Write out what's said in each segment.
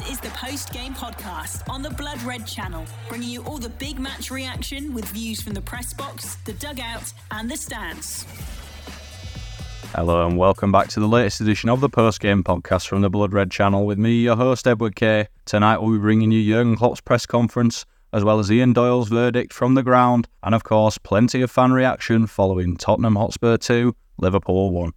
This is the post game podcast on the Blood Red channel, bringing you all the big match reaction with views from the press box, the dugout, and the stands. Hello and welcome back to the latest edition of the post game podcast from the Blood Red channel with me, your host Edward Kay. Tonight we'll be bringing you Jurgen Klopp's press conference, as well as Ian Doyle's verdict from the ground, and of course, plenty of fan reaction following Tottenham Hotspur 2, Liverpool 1.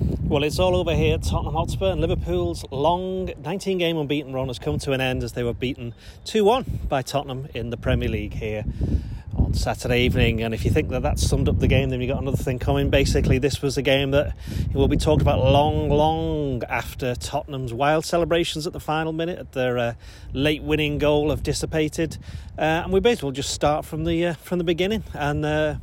Well, it's all over here. Tottenham Hotspur and Liverpool's long 19 game unbeaten run has come to an end as they were beaten 2 1 by Tottenham in the Premier League here on Saturday evening. And if you think that that summed up the game, then you've got another thing coming. Basically, this was a game that will be talked about long, long after Tottenham's wild celebrations at the final minute, at their uh, late winning goal have dissipated. Uh, and we basically just start from the uh, from the beginning. And uh,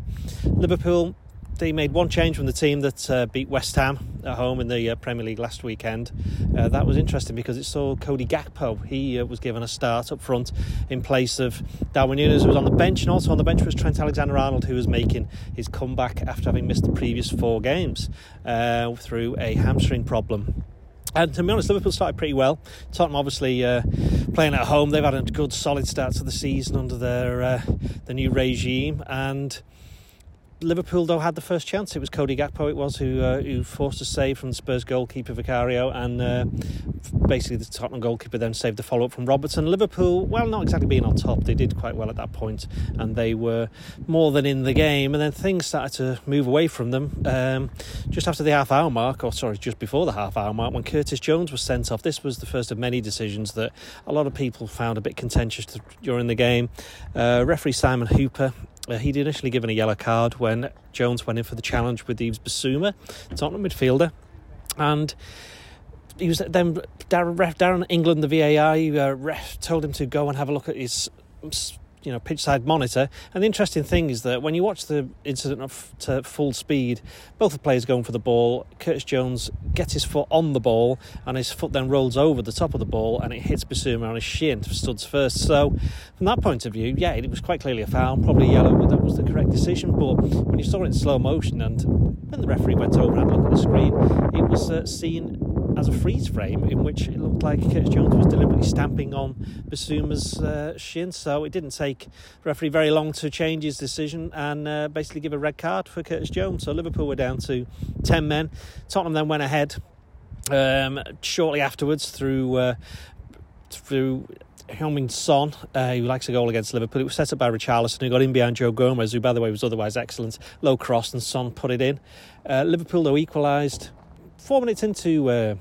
Liverpool they made one change from the team that uh, beat West Ham at home in the uh, Premier League last weekend. Uh, that was interesting because it saw Cody Gakpo. He uh, was given a start up front in place of Darwin Núñez, who was on the bench, and also on the bench was Trent Alexander-Arnold, who was making his comeback after having missed the previous four games uh, through a hamstring problem. And to be honest, Liverpool started pretty well. Tottenham obviously uh, playing at home. They've had a good, solid start to the season under their uh, the new regime, and Liverpool though had the first chance. It was Cody Gakpo. It was who uh, who forced a save from Spurs goalkeeper Vicario, and uh, basically the Tottenham goalkeeper then saved the follow up from Robertson. Liverpool, well, not exactly being on top, they did quite well at that point, and they were more than in the game. And then things started to move away from them um, just after the half hour mark, or sorry, just before the half hour mark, when Curtis Jones was sent off. This was the first of many decisions that a lot of people found a bit contentious during the game. Uh, referee Simon Hooper uh, he'd initially given a yellow card when Jones went in for the challenge with Yves Bissouma, Tottenham midfielder, and he was then Darren, Darren England, the VAR, uh, ref told him to go and have a look at his you know pitch side monitor. And the interesting thing is that when you watch the incident of, to full speed, both the players going for the ball. Curtis Jones gets his foot on the ball, and his foot then rolls over the top of the ball, and it hits Bissouma on his shin for studs first. So from that point of view, yeah, it was quite clearly a foul, probably yellow. but That was the correct decision. But when you saw it in slow motion, and when the referee went over and had a look at the screen, it was uh, seen as a freeze frame in which it looked like Curtis Jones was deliberately stamping on Bissouma's uh, shin. So it didn't take referee very long to change his decision and uh, basically give a red card for Curtis Jones. So Liverpool were down to 10 men. Tottenham then went ahead um, shortly afterwards through. Uh, through Heung-min Son, uh, who likes a goal against Liverpool. It was set up by Richarlison, who got in behind Joe Gomez, who, by the way, was otherwise excellent. Low cross, and Son put it in. Uh, Liverpool, though, equalised four minutes into uh,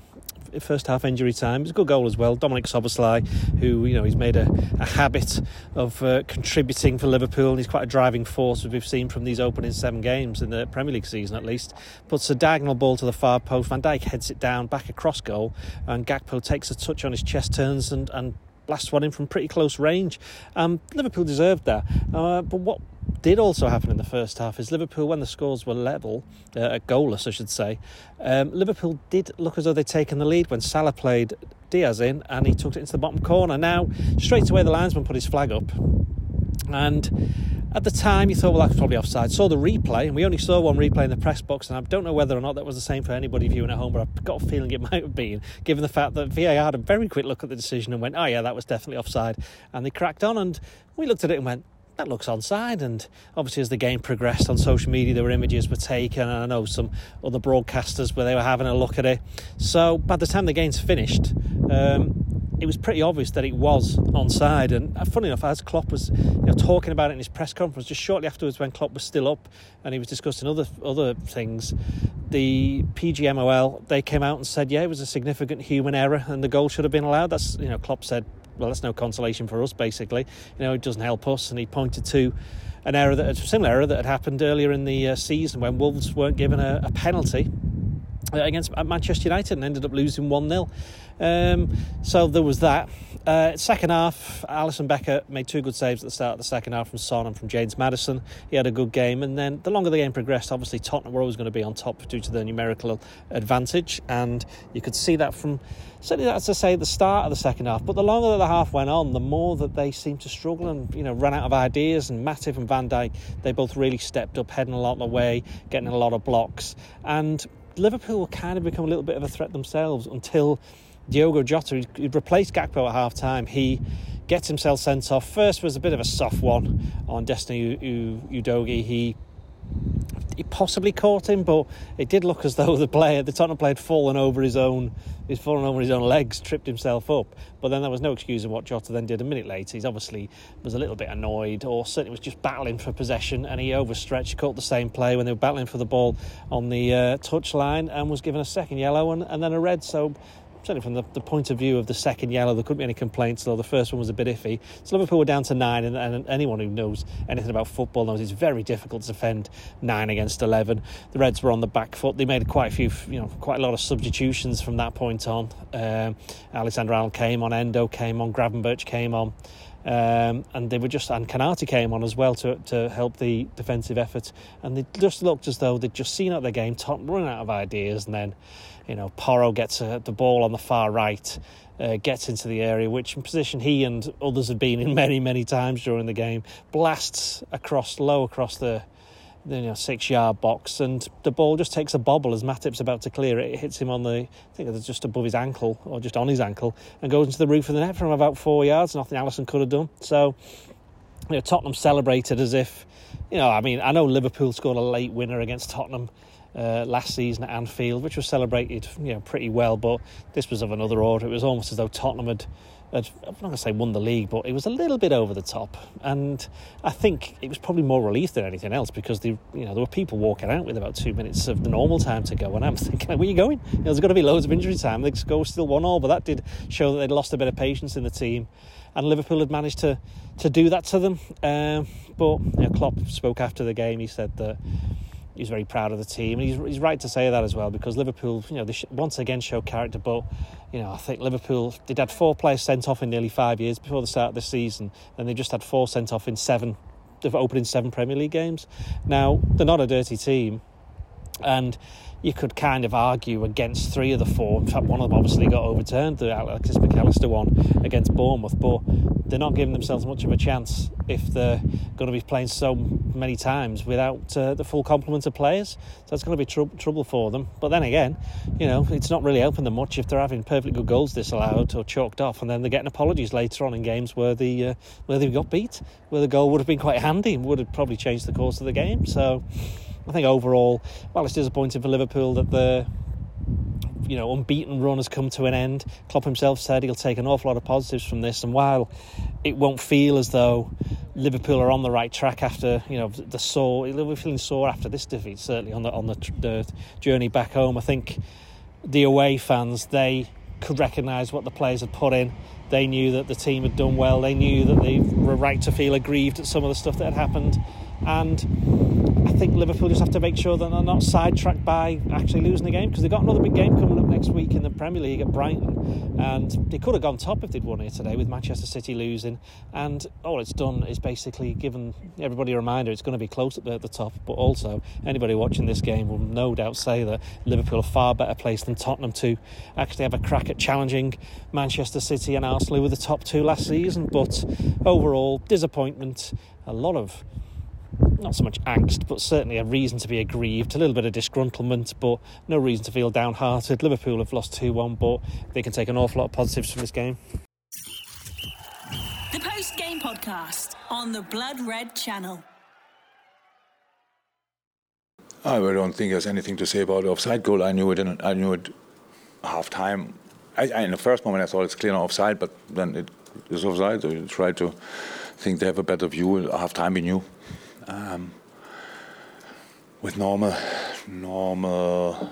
first half injury time. It's a good goal as well. Dominic Szoboszlai, who you know he's made a, a habit of uh, contributing for Liverpool, and he's quite a driving force as we've seen from these opening seven games in the Premier League season at least. Puts a diagonal ball to the far post. Van Dijk heads it down back across goal, and Gakpo takes a touch on his chest, turns and and blasts one in from pretty close range. Um, Liverpool deserved that, uh, but what did also happen in the first half is Liverpool, when the scores were level, uh, goalless, I should say, um, Liverpool did look as though they'd taken the lead when Salah played Diaz in and he took it into the bottom corner. Now, straight away, the linesman put his flag up. And at the time, you thought, well, that's probably offside. Saw the replay, and we only saw one replay in the press box, and I don't know whether or not that was the same for anybody viewing at home, but I've got a feeling it might have been, given the fact that VAR had a very quick look at the decision and went, oh, yeah, that was definitely offside. And they cracked on, and we looked at it and went, that looks onside. And obviously, as the game progressed on social media, there were images were taken, and I know some other broadcasters where they were having a look at it. So by the time the game's finished, um, it was pretty obvious that it was onside. And uh, funny enough, as Klopp was you know, talking about it in his press conference just shortly afterwards, when Klopp was still up and he was discussing other other things, the PGMOL they came out and said, yeah, it was a significant human error and the goal should have been allowed. That's you know Klopp said well, that's no consolation for us, basically. You know, it doesn't help us. And he pointed to an error that a similar error that had happened earlier in the uh, season when Wolves weren't given a, a penalty against Manchester United and ended up losing 1 0. Um, so there was that. Uh, second half, Alisson Becker made two good saves at the start of the second half from Son and from James Maddison. He had a good game, and then the longer the game progressed, obviously Tottenham were always going to be on top due to their numerical advantage, and you could see that from certainly that's to say the start of the second half. But the longer that the half went on, the more that they seemed to struggle and you know ran out of ideas. And Matip and Van Dijk, they both really stepped up, heading a lot of the way, getting a lot of blocks, and Liverpool will kind of become a little bit of a threat themselves until Diogo Jota, who'd replaced Gakpo at half time, he gets himself sent off. First was a bit of a soft one on Destiny Udogie. He he possibly caught him, but it did look as though the player, the Tottenham player, had fallen over his own, he's fallen over his own legs, tripped himself up. But then there was no excuse of what Jota then did a minute later. He's obviously was a little bit annoyed, or certainly was just battling for possession, and he overstretched, caught the same play when they were battling for the ball on the uh, touchline, and was given a second yellow and, and then a red. So certainly from the, the, point of view of the second yellow, there couldn't be any complaints, though the first one was a bit iffy. So Liverpool were down to nine, and, and, anyone who knows anything about football knows it's very difficult to defend nine against 11. The Reds were on the back foot. They made quite a few, you know, quite a lot of substitutions from that point on. Um, Alexander Arnold came on, Endo came on, Gravenberch came on. Um, and they were just and Konaté came on as well to to help the defensive effort, and they just looked as though they'd just seen out their game, Tottenham running out of ideas, and then you know, Porro gets uh, the ball on the far right, uh, gets into the area, which in position he and others have been in many, many times during the game, blasts across, low across the, the you know, six yard box, and the ball just takes a bobble as Matip's about to clear it. It hits him on the, I think it's just above his ankle, or just on his ankle, and goes into the roof of the net from about four yards, nothing Alisson could have done. So, you know, Tottenham celebrated as if, you know, I mean, I know Liverpool scored a late winner against Tottenham uh, last season at Anfield, which was celebrated you know pretty well. But this was of another order. It was almost as though Tottenham had, had I'm not going to say won the league, but it was a little bit over the top. And I think it was probably more relief than anything else because the you know there were people walking out with about two minutes of the normal time to go, and I'm thinking, where are you going? You know, there's got to be loads of injury time. They go still one all, but that did show that they'd lost a bit of patience in the team. And Liverpool had managed to, to do that to them. Um, but you know, Klopp spoke after the game. He said that he's very proud of the team, and he's, he's right to say that as well because Liverpool, you know, they sh- once again show character. But you know, I think Liverpool they'd had four players sent off in nearly five years before the start of the season, and they just had four sent off in seven, they've opening seven Premier League games. Now they're not a dirty team, and you could kind of argue against three of the four. In fact, one of them obviously got overturned, the Alexis McAllister one against Bournemouth, but they're not giving themselves much of a chance if they're going to be playing so many times without uh, the full complement of players. So that's going to be tr- trouble for them. But then again, you know, it's not really helping them much if they're having perfectly good goals disallowed or chalked off, and then they're getting apologies later on in games where the uh, where they got beat, where the goal would have been quite handy and would have probably changed the course of the game. So. I think overall, well, it's disappointing for Liverpool that the you know unbeaten run has come to an end. Klopp himself said he'll take an awful lot of positives from this, and while it won't feel as though Liverpool are on the right track after you know the sore, we're feeling sore after this defeat. Certainly on the on the, the journey back home, I think the away fans they could recognise what the players had put in. They knew that the team had done well. They knew that they were right to feel aggrieved at some of the stuff that had happened, and I think Liverpool just have to make sure that they're not sidetracked by actually losing the game because they've got another big game coming up next week in the Premier League at Brighton, and they could have gone top if they'd won here today with Manchester City losing. And all it's done is basically given everybody a reminder it's going to be close at the, at the top, but also anybody watching this game will no doubt say that Liverpool are far better placed than Tottenham to actually have a crack at challenging Manchester City and Arsenal with the top two last season. But overall, disappointment, a lot of not so much angst, but certainly a reason to be aggrieved, a little bit of disgruntlement, but no reason to feel downhearted. Liverpool have lost 2 1, but they can take an awful lot of positives from this game. The post game podcast on the Blood Red channel. I don't think there's anything to say about the offside goal. I knew it. In, I knew it half time. I, I, in the first moment, I thought it's clear offside, but then it is offside. So you try to think they have a better view. Half time, we knew um, with normal normal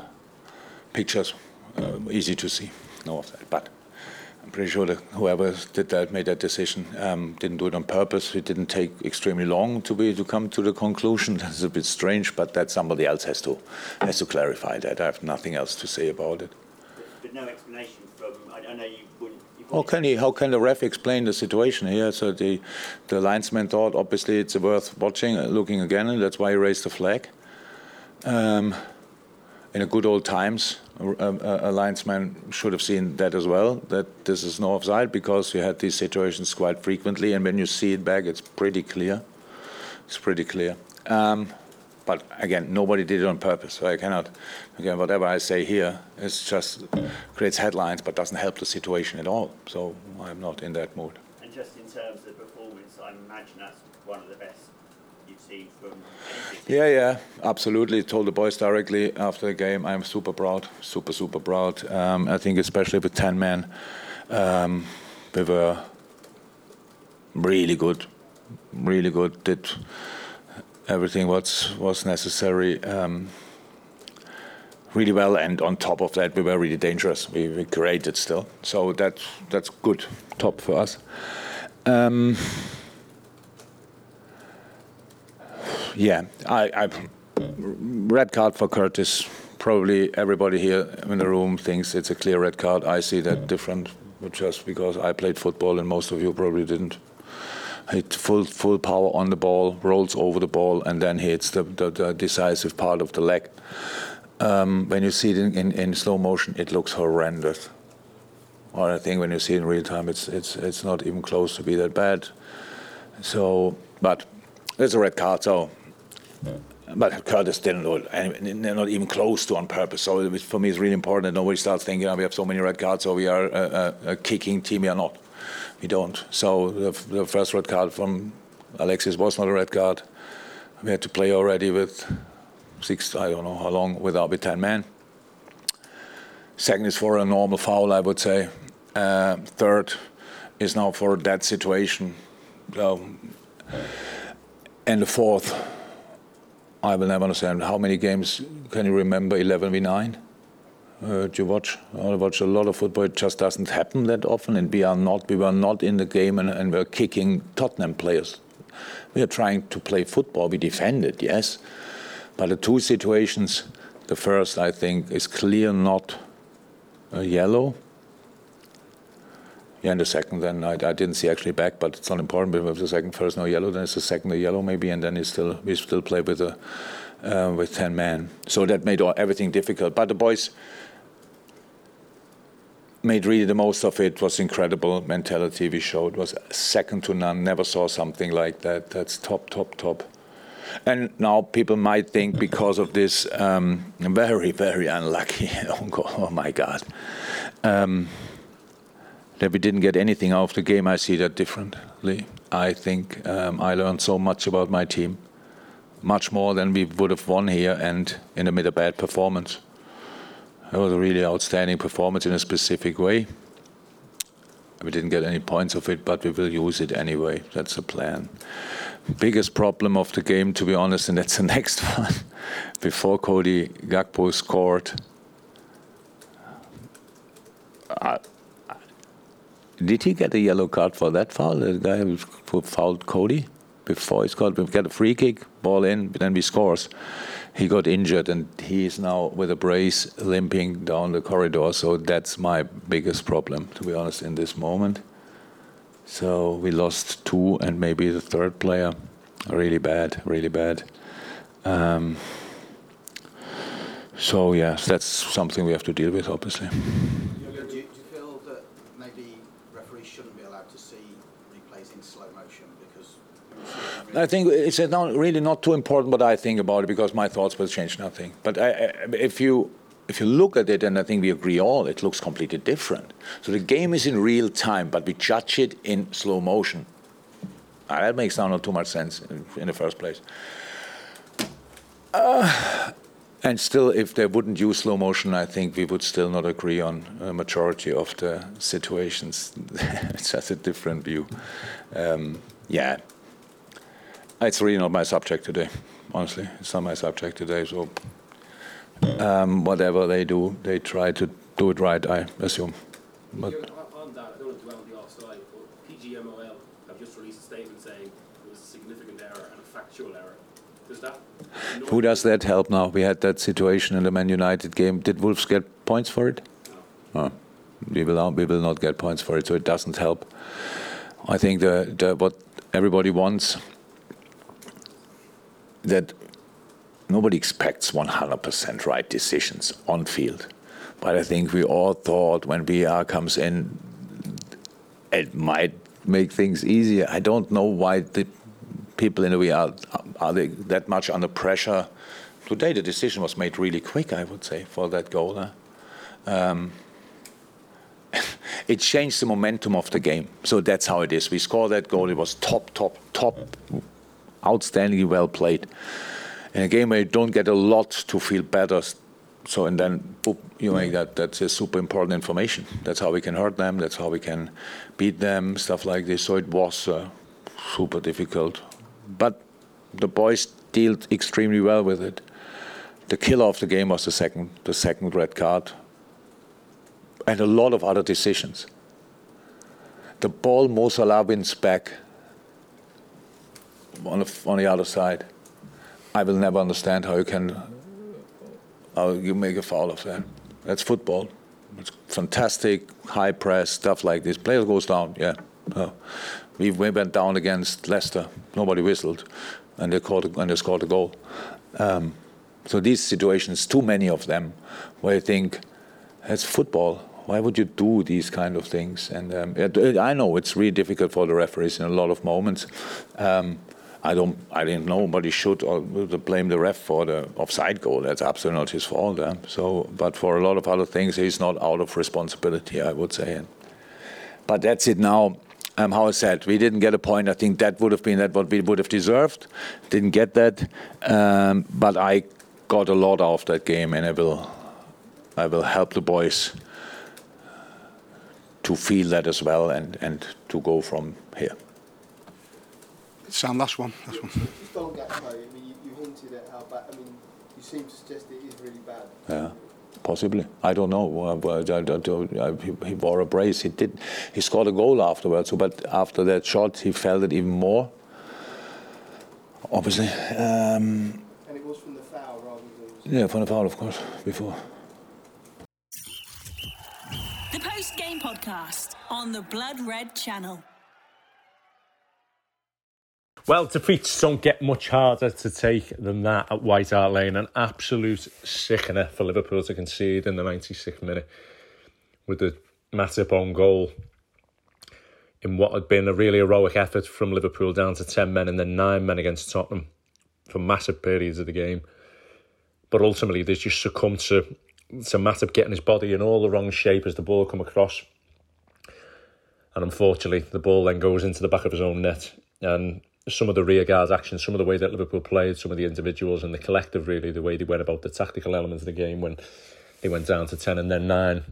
pictures, uh, easy to see. No offside, but I'm pretty sure that whoever did that made that decision um, didn't do it on purpose. It didn't take extremely long to be to come to the conclusion. That's a bit strange, but that somebody else has to has to clarify that. I have nothing else to say about it. But no explanation from. I, I know you how can he? How can the ref explain the situation here? So the the linesman thought obviously it's worth watching, uh, looking again, and that's why he raised the flag. Um, in the good old times, a, a, linesman should have seen that as well. That this is no offside because you had these situations quite frequently, and when you see it back, it's pretty clear. It's pretty clear. Um, But again, nobody did it on purpose. So I cannot, again, whatever I say here, it just creates headlines but doesn't help the situation at all. So I'm not in that mood. And just in terms of performance, I imagine that's one of the best you've seen from. Yeah, yeah, absolutely. Told the boys directly after the game, I'm super proud, super, super proud. Um, I think especially with 10 men, um, we were really good, really good. Did everything what was necessary um, really well, and on top of that, we were really dangerous. We, we created still, so that's that's good, top for us. Um, yeah, I, I red card for Curtis. Probably everybody here in the room thinks it's a clear red card. I see that different, just because I played football and most of you probably didn't. Hit full full power on the ball, rolls over the ball, and then hits the, the, the decisive part of the leg. Um, when you see it in, in, in slow motion, it looks horrendous. Or I think when you see it in real time, it's it's it's not even close to be that bad. So, but it's a red card. So, but Curtis didn't do it, not even close to on purpose. So it, for me, it's really important that nobody starts thinking, oh, we have so many red cards, so we are a, a, a kicking team. We are not. We don't. So the, the first red card from Alexis was not a red card. We had to play already with six, I don't know how long, without with 10 men. Second is for a normal foul, I would say. Uh, third is now for that situation. So, and the fourth, I will never understand. How many games can you remember? 11 v 9? Uh, do you watch? I watch a lot of football. It just doesn't happen that often, and we are not. We were not in the game, and, and we're kicking Tottenham players. We are trying to play football. We defended, yes, but the two situations. The first, I think, is clear not a yellow. Yeah, and the second, then I, I didn't see actually back, but it's not important. But if the second first no yellow, then it's the second a yellow maybe, and then it's still we still play with a uh, with ten men. So that made all, everything difficult. But the boys made really the most of it. Was incredible mentality we showed. Was second to none. Never saw something like that. That's top, top, top. And now people might think because of this um, very, very unlucky. Oh, oh my God. Um, that we didn't get anything out of the game, I see that differently. I think um, I learned so much about my team, much more than we would have won here and in a mid a bad performance. It was a really outstanding performance in a specific way. We didn't get any points of it, but we will use it anyway. That's the plan. Biggest problem of the game, to be honest, and that's the next one. Before Cody Gakpo scored, Did he get a yellow card for that foul? The guy who fouled Cody before he scored. We get a free kick, ball in, but then we scores. He got injured and he is now with a brace limping down the corridor. So that's my biggest problem, to be honest, in this moment. So we lost two and maybe the third player. Really bad, really bad. Um, so yes, that's something we have to deal with, obviously. Do you, do you feel that maybe referees shouldn't be allowed to see replays in slow motion because we see it in real I think it's not really not too important what I think about it because my thoughts will change nothing. But I, if you if you look at it, and I think we agree all, it looks completely different. So the game is in real time, but we judge it in slow motion. Ah, that makes not too much sense in, in the first place. Uh, and still, if they wouldn't use slow motion, I think we would still not agree on a majority of the situations. it's just a different view. Um, yeah, it's really not my subject today. Honestly, it's not my subject today. So um, whatever they do, they try to do it right. I assume. But on- on that, I don't want to dwell on the offside, but PGMOL have just released a statement saying it was a significant error and a factual error. Does that? who does that help now? We had that situation in the Man United game. Did Wolves get points for it? Oh, we will not, we will not get points for it, so it doesn't help. I think the, the what everybody wants that nobody expects 100% right decisions on field. But I think we all thought when VR comes in, it might make things easier. I don't know why the people in the way are, they that much under pressure? Today the decision was made really quick, I would say, for that goal. Um, it changed the momentum of the game. So that's how it is. We scored that goal. It was top, top, top, outstandingly well played. In a game where you don't get a lot to feel better, so and then boop, you make that. That's a super important information. That's how we can hurt them. That's how we can beat them. Stuff like this. So it was uh, super difficult, but the boys dealt extremely well with it. The killer of the game was the second, the second red card and a lot of other decisions. The ball Mo Salah wins back on the, on the other side. I will never understand how you can how you make a foul of that. That's football. It's fantastic, high press, stuff like this. Player goes down, yeah. we went down against Leicester. Nobody whistled, and they, caught, and they scored a goal. Um, so these situations, too many of them, where you think, that's football why would you do these kind of things? And um, I know it's really difficult for the referees in a lot of moments. Um, I don't. I didn't know, but he should or blame the ref for the offside goal. That's absolutely not his fault. Eh? So, but for a lot of other things, he's not out of responsibility. I would say. But that's it now. Um, how I said, we didn't get a point. I think that would have been that what we would have deserved. Didn't get that. Um, but I got a lot out of that game, and I will, I will help the boys to feel that as well and, and to go from here. Sam, last one. Last one. Just on Gakpo, I mean, you, you hinted at how bad. I mean, you seem to suggest it is really bad. Yeah. Possibly, I don't know. He wore a brace. He did. He scored a goal afterwards. So, but after that shot, he felt it even more. Obviously. Um, and it was from the foul rather than. Yeah, from the foul, of course. Before. The post game podcast on the Blood Red channel. Well, defeats don't get much harder to take than that at White Hart Lane. An absolute sickener for Liverpool to concede in the 96th minute with the Matip on goal in what had been a really heroic effort from Liverpool down to 10 men and then 9 men against Tottenham for massive periods of the game. But ultimately, they just succumbed to, to Matip getting his body in all the wrong shape as the ball come across and unfortunately, the ball then goes into the back of his own net. And some of the rear guard action, some of the way that Liverpool played, some of the individuals and the collective, really, the way they went about the tactical elements of the game when they went down to 10 and then 9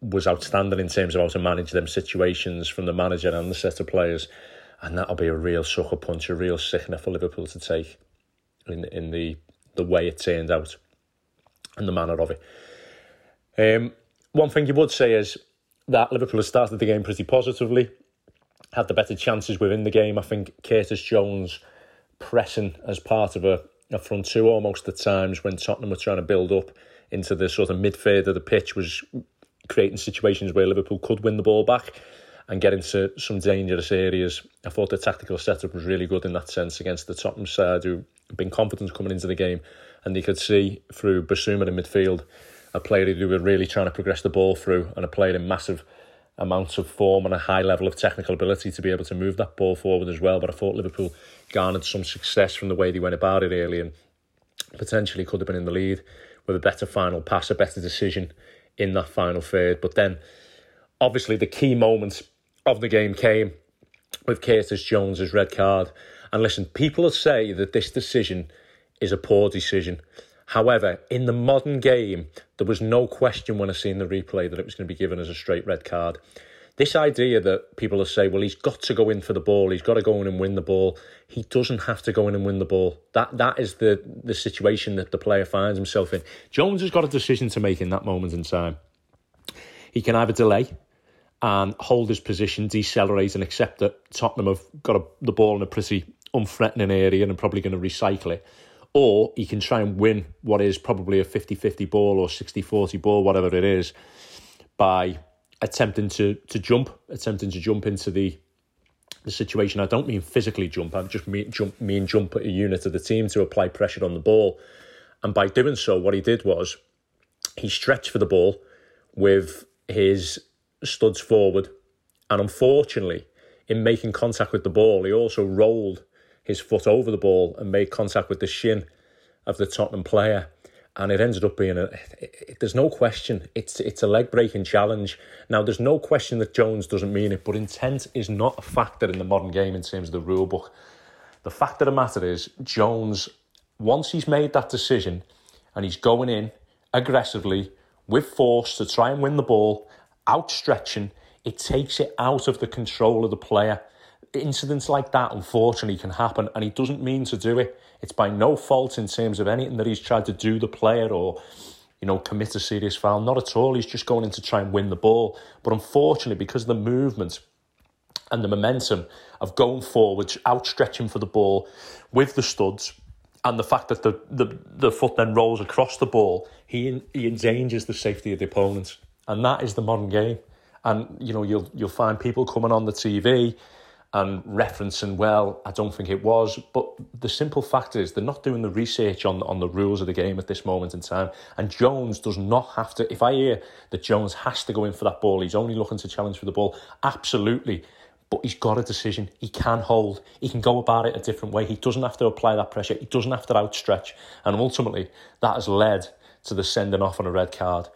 was outstanding in terms of how to manage them situations from the manager and the set of players. And that'll be a real sucker punch, a real sickener for Liverpool to take in in the the way it turned out and the manner of it. Um, one thing you would say is that Liverpool has started the game pretty positively, had the better chances within the game. I think Curtis Jones pressing as part of a, a front two almost at times when Tottenham were trying to build up into the sort of midfield of the pitch was creating situations where Liverpool could win the ball back and get into some dangerous areas. I thought the tactical setup was really good in that sense against the Tottenham side who had been confident coming into the game and you could see through Bissouma in midfield a player who were really trying to progress the ball through and a player in massive amounts of form and a high level of technical ability to be able to move that ball forward as well. But I thought Liverpool garnered some success from the way they went about it early and potentially could have been in the lead with a better final pass, a better decision in that final third. But then, obviously, the key moments of the game came with Curtis Jones's red card. And listen, people say that this decision is a poor decision. However, in the modern game, there was no question when I seen the replay that it was going to be given as a straight red card. This idea that people are saying, well, he's got to go in for the ball, he's got to go in and win the ball. He doesn't have to go in and win the ball. That that is the the situation that the player finds himself in. Jones has got a decision to make in that moment in time. He can either delay and hold his position, decelerate, and accept that Tottenham have got a, the ball in a pretty unthreatening area and are probably going to recycle it or he can try and win what is probably a 50 50 ball or 60 40 ball, whatever it is, by attempting to, to jump, attempting to jump into the the situation. I don't mean physically jump, I just mean jump, mean jump at a unit of the team to apply pressure on the ball. And by doing so, what he did was he stretched for the ball with his studs forward. And unfortunately, in making contact with the ball, he also rolled his foot over the ball and made contact with the shin of the Tottenham player. And it ended up being a. It, it, there's no question. It's it's a leg breaking challenge. Now there's no question that Jones doesn't mean it, but intent is not a factor in the modern game in terms of the rule book. The fact of the matter is, Jones, once he's made that decision, and he's going in aggressively with force to try and win the ball, outstretching, it takes it out of the control of the player. Incidents like that, unfortunately, can happen, and he doesn't mean to do it. It's by no fault in terms of anything that he's tried to do the player or, you know, commit a serious foul. Not at all. He's just going in to try and win the ball. But unfortunately, because of the movement and the momentum of going forwards, outstretching for the ball with the studs, and the fact that the, the, the foot then rolls across the ball, he, he endangers the safety of the opponent. And that is the modern game. And, you know, you'll, you'll find people coming on the TV and referencing, well, I don't think it was. But the simple fact is they're not doing the research on, on the rules of the game at this moment in time. And Jones does not have to, if I hear that Jones has to go in for that ball, he's only looking to challenge for the ball, absolutely but he's got a decision. He can hold. He can go about it a different way. He doesn't have to apply that pressure. He doesn't have to outstretch. And ultimately, that has led to the sending off on a red card.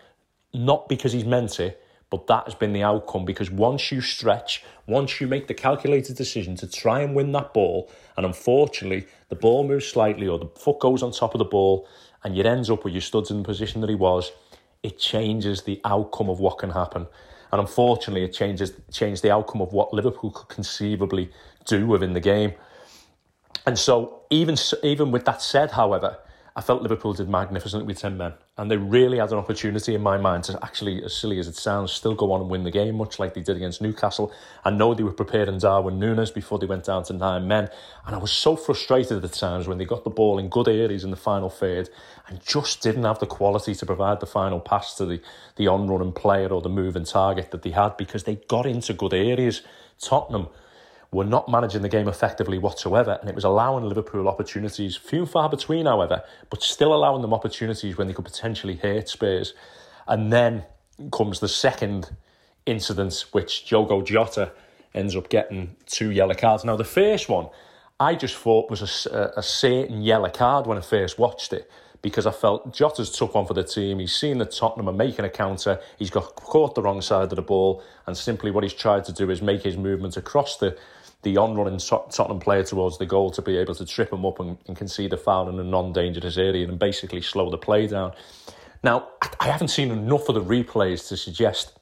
Not because he's meant it, but that has been the outcome because once you stretch, once you make the calculated decision to try and win that ball, and unfortunately the ball moves slightly or the foot goes on top of the ball and you ends up with your studs in the position that he was, it changes the outcome of what can happen. And unfortunately, it changes changed the outcome of what Liverpool could conceivably do within the game. And so, even even with that said, however, I felt Liverpool did magnificently with 10 men. And they really had an opportunity in my mind to actually, as silly as it sounds, still go on and win the game, much like they did against Newcastle. I know they were prepared in Darwin Núñez before they went down to nine men. And I was so frustrated at the times when they got the ball in good areas in the final third and just didn't have the quality to provide the final pass to the, the on running player or the moving target that they had because they got into good areas. Tottenham were not managing the game effectively whatsoever, and it was allowing Liverpool opportunities, few and far between, however, but still allowing them opportunities when they could potentially hurt Spurs. And then comes the second incident, which Diogo Jota ends up getting two yellow cards. Now, the first one, I just thought was a, a certain yellow card when I first watched it because I felt Jota's took one for the team. He's seen that Tottenham are making a counter. He's got caught the wrong side of the ball, and simply what he's tried to do is make his movement across the the on-running Tottenham player towards the goal to be able to trip him up and, and concede a foul in a non-dangerous area and basically slow the play down. Now, I haven't seen enough of the replays to suggest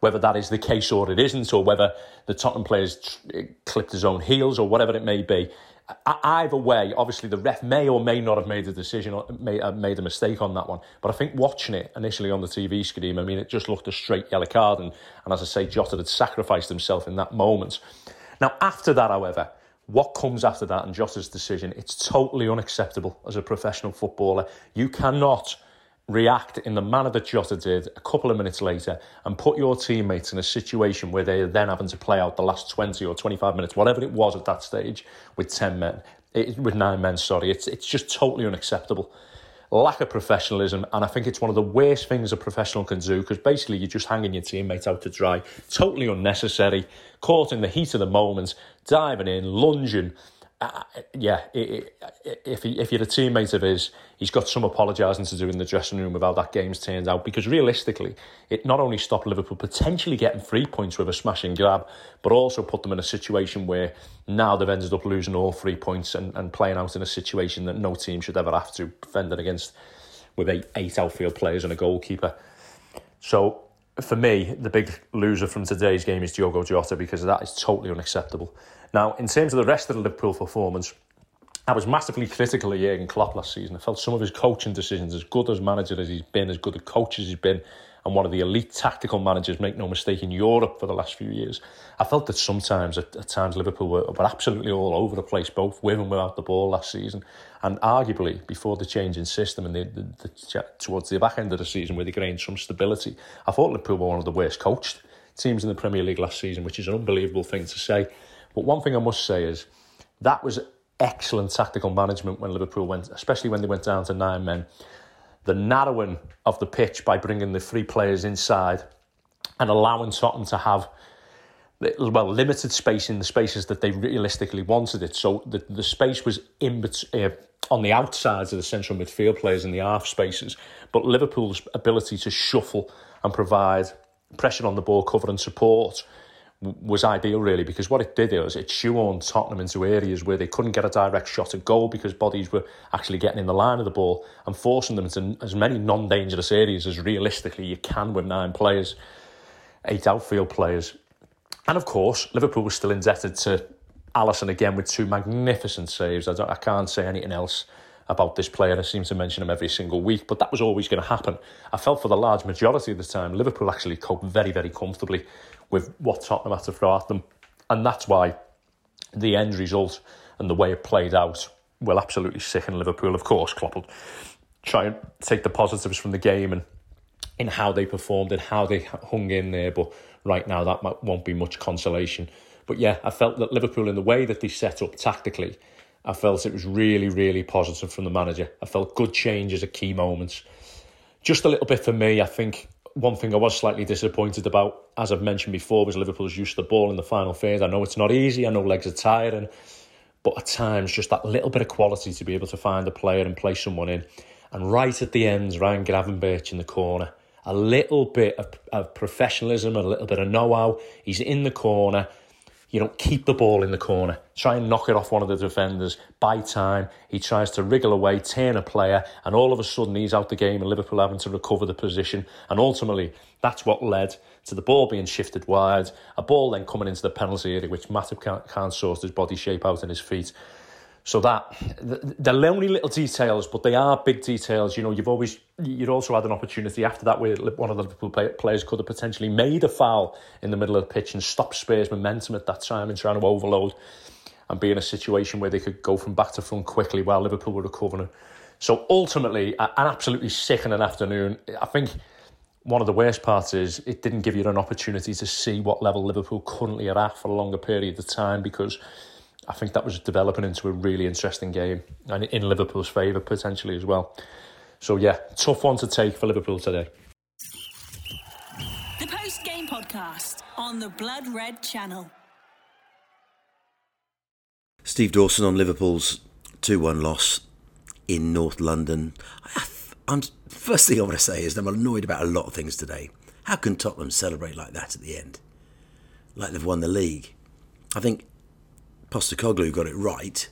whether that is the case or it isn't, or whether the Tottenham players clipped his own heels or whatever it may be. Either way, obviously the ref may or may not have made a decision or may, uh, made a mistake on that one. But I think watching it initially on the TV screen, I mean, it just looked a straight yellow card. And, and as I say, Jota had sacrificed himself in that moment. Now, after that, however, what comes after that and Jota's decision, it's totally unacceptable as a professional footballer. You cannot react in the manner that Jota did a couple of minutes later and put your teammates in a situation where they're then having to play out the last 20 or 25 minutes, whatever it was at that stage, with 10 men, it, with nine men, sorry. It's, it's just totally unacceptable lack of professionalism, and I think it's one of the worst things a professional can do because basically you're just hanging your teammates out to dry. Totally unnecessary, caught in the heat of the moment, diving in, lunging, yeah, it, it, if he, if you're a teammate of his, he's got some apologising to do in the dressing room about that game's turned out. Because realistically, it not only stopped Liverpool potentially getting three points with a smashing grab, but also put them in a situation where now they've ended up losing all three points and, and playing out in a situation that no team should ever have to defend against with eight, eight outfield players and a goalkeeper. So for me, the big loser from today's game is Diogo Jota because that is totally unacceptable. Now, in terms of the rest of the Liverpool performance, I was massively critical of Jurgen Klopp last season. I felt some of his coaching decisions, as good as manager as he's been, as good a coach as he's been, and one of the elite tactical managers, make no mistake, in Europe for the last few years. I felt that sometimes, at, at times, Liverpool were, were absolutely all over the place, both with and without the ball last season. And arguably, before the change in system and the, the, the, towards the back end of the season, where they gained some stability, I thought Liverpool were one of the worst coached teams in the Premier League last season, which is an unbelievable thing to say. But one thing I must say is that was excellent tactical management when Liverpool went, especially when they went down to nine men. The narrowing of the pitch by bringing the three players inside and allowing Tottenham to have well, limited space in the spaces that they realistically wanted it. So the, the space was in uh, on the outsides of the central midfield players in the half spaces. But Liverpool's ability to shuffle and provide pressure on the ball, cover and support was ideal really because what it did was it shoehorned Tottenham into areas where they couldn't get a direct shot at goal because bodies were actually getting in the line of the ball and forcing them into as many non-dangerous areas as realistically you can with nine players, eight outfield players. And of course, Liverpool was still indebted to Alisson again with two magnificent saves. I, I can't say anything else about this player. I seem to mention him every single week, but that was always going to happen. I felt for the large majority of the time, Liverpool actually coped very, very comfortably with what Tottenham had to throw at them. And that's why the end result and the way it played out will absolutely sicken Liverpool. Of course, Klopp will try and take the positives from the game and in how they performed and how they hung in there. But right now, that won't be much consolation. But yeah, I felt that Liverpool, in the way that they set up tactically, I felt it was really, really positive from the manager. I felt good changes at key moments. Just a little bit for me, I think one thing I was slightly disappointed about, as I've mentioned before, was Liverpool's use of the ball in the final phase. I know it's not easy, I know legs are tiring, but at times just that little bit of quality to be able to find a player and play someone in. And right at the end, Ryan Gravenberch in the corner. A little bit of, of professionalism, a little bit of know-how. He's in the corner you know, keep the ball in the corner, try and knock it off one of the defenders, By time. He tries to wriggle away, turn a player, and all of a sudden he's out the game and Liverpool having to recover the position. And ultimately, that's what led to the ball being shifted wide, a ball then coming into the penalty area, which Matip can't, can't sort his body shape out in his feet. So that they're lonely little details, but they are big details. You know, you've always you'd also had an opportunity after that where one of the Liverpool players could have potentially made a foul in the middle of the pitch and stopped Spurs' momentum at that time and trying to overload and be in a situation where they could go from back to front quickly while Liverpool were recovering. So ultimately, an absolutely sickening afternoon. I think one of the worst parts is it didn't give you an opportunity to see what level Liverpool currently are at for a longer period of time because I think that was developing into a really interesting game and in Liverpool's favour potentially as well. So yeah, tough one to take for Liverpool today. The post game podcast on the Blood Red channel. Steve Dawson on Liverpool's 2 1 loss in North London. I'm, first thing I want to say is I'm annoyed about a lot of things today. How can Tottenham celebrate like that at the end? Like they've won the league. I think Postecoglou got it right.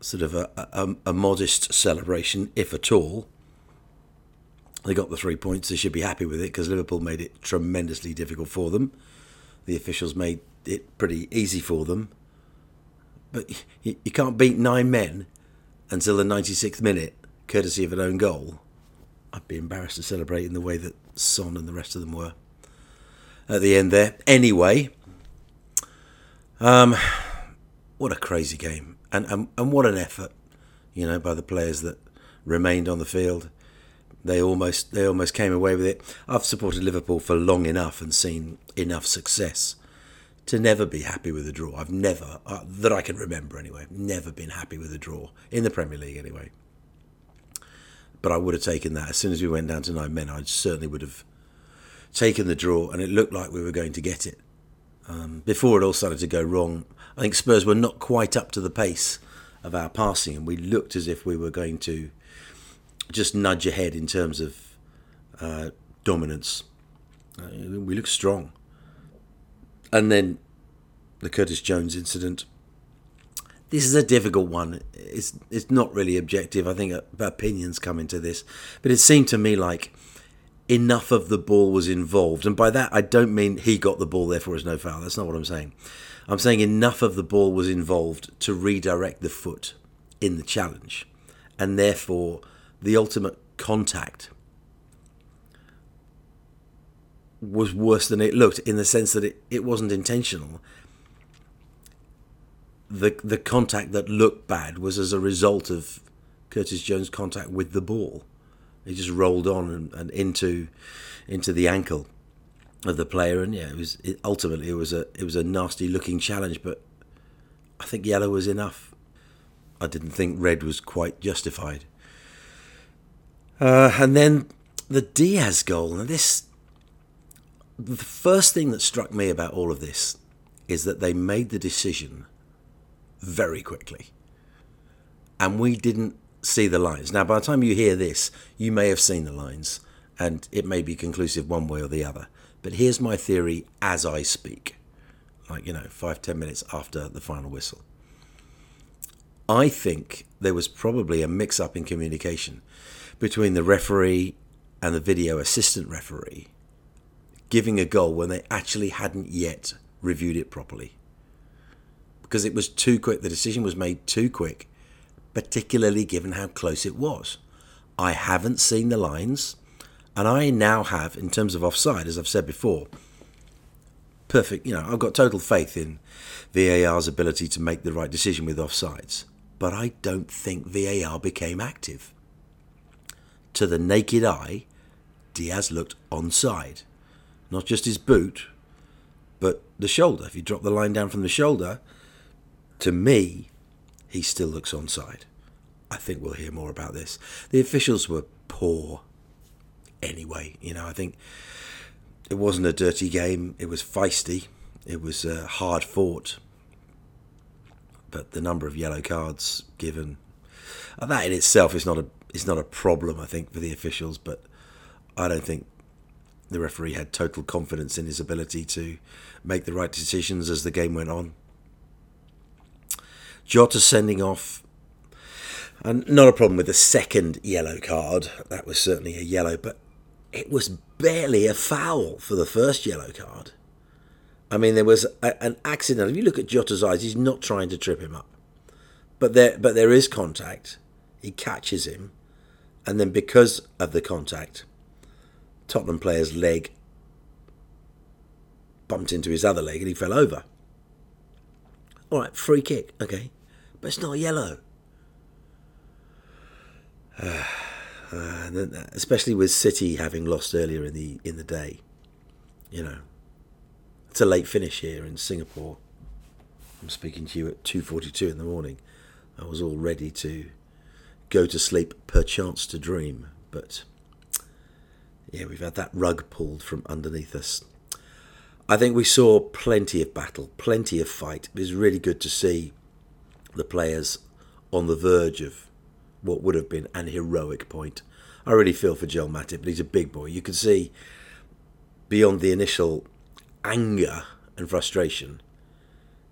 Sort of a, a, a modest celebration, if at all. They got the three points. They should be happy with it because Liverpool made it tremendously difficult for them. The officials made it pretty easy for them. But you, you can't beat nine men until the 96th minute, courtesy of an own goal. I'd be embarrassed to celebrate in the way that Son and the rest of them were at the end there. Anyway, um, what a crazy game, and, and and what an effort, you know, by the players that remained on the field. They almost they almost came away with it. I've supported Liverpool for long enough and seen enough success to never be happy with a draw. I've never, uh, that I can remember anyway, never been happy with a draw in the Premier League anyway. But I would have taken that as soon as we went down to nine men. I certainly would have taken the draw, and it looked like we were going to get it. Um, before it all started to go wrong, I think Spurs were not quite up to the pace of our passing, and we looked as if we were going to just nudge ahead in terms of uh, dominance. Uh, we looked strong. And then the Curtis Jones incident. This is a difficult one. It's it's not really objective. I think opinions come into this, but it seemed to me like enough of the ball was involved, and by that I don't mean he got the ball, therefore it's no foul. That's not what I'm saying. I'm saying enough of the ball was involved to redirect the foot in the challenge, and therefore the ultimate contact was worse than it looked in the sense that it, it wasn't intentional. The the contact that looked bad was as a result of Curtis Jones' contact with the ball. He just rolled on and, and into into the ankle of the player, and yeah, it was it, ultimately it was a it was a nasty looking challenge, but I think yellow was enough. I didn't think red was quite justified. Uh, and then the Diaz goal. Now this, the first thing that struck me about all of this is that they made the decision very quickly. And we didn't see the lines. Now, by the time you hear this, you may have seen the lines and it may be conclusive one way or the other. But here's my theory as I speak, like, you know, five, ten minutes after the final whistle. I think there was probably a mix up in communication between the referee and the video assistant referee giving a goal when they actually hadn't yet reviewed it properly. Because it was too quick, the decision was made too quick, particularly given how close it was. I haven't seen the lines, and I now have, in terms of offside, as I've said before, perfect, you know, I've got total faith in VAR's ability to make the right decision with offsides, but I don't think VAR became active. To the naked eye, Diaz looked onside not just his boot, but the shoulder. If you drop the line down from the shoulder, to me, he still looks onside. I think we'll hear more about this. The officials were poor anyway. You know, I think it wasn't a dirty game. It was feisty. It was uh, hard fought. But the number of yellow cards given, uh, that in itself is not a is not a problem. I think for the officials, but I don't think the referee had total confidence in his ability to make the right decisions as the game went on. Jota sending off, and not a problem with the second yellow card. That was certainly a yellow, but it was barely a foul for the first yellow card. I mean, there was a, an accident. If you look at Jota's eyes, he's not trying to trip him up, but there, but there is contact. He catches him, and then because of the contact, Tottenham player's leg bumped into his other leg and he fell over. All right, free kick, okay, but it's not yellow. Uh, especially with City having lost earlier in the in the day, you know, it's a late finish here in Singapore. I'm speaking to you at 2:42 in the morning. I was all ready to go to sleep, perchance to dream, but yeah, we've had that rug pulled from underneath us. I think we saw plenty of battle, plenty of fight. It was really good to see the players on the verge of what would have been an heroic point. I really feel for Joel Matip, but he's a big boy. You can see beyond the initial anger and frustration,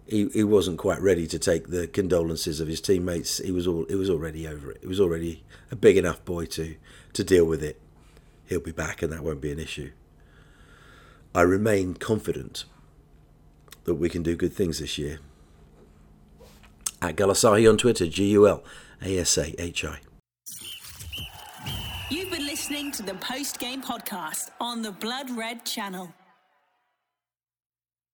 he, he wasn't quite ready to take the condolences of his teammates. He was all it was already over it. He was already a big enough boy to to deal with it he'll be back and that won't be an issue. I remain confident that we can do good things this year. At Galasahi on Twitter, G U L A S A H I. You've been listening to the post game podcast on the Blood Red channel.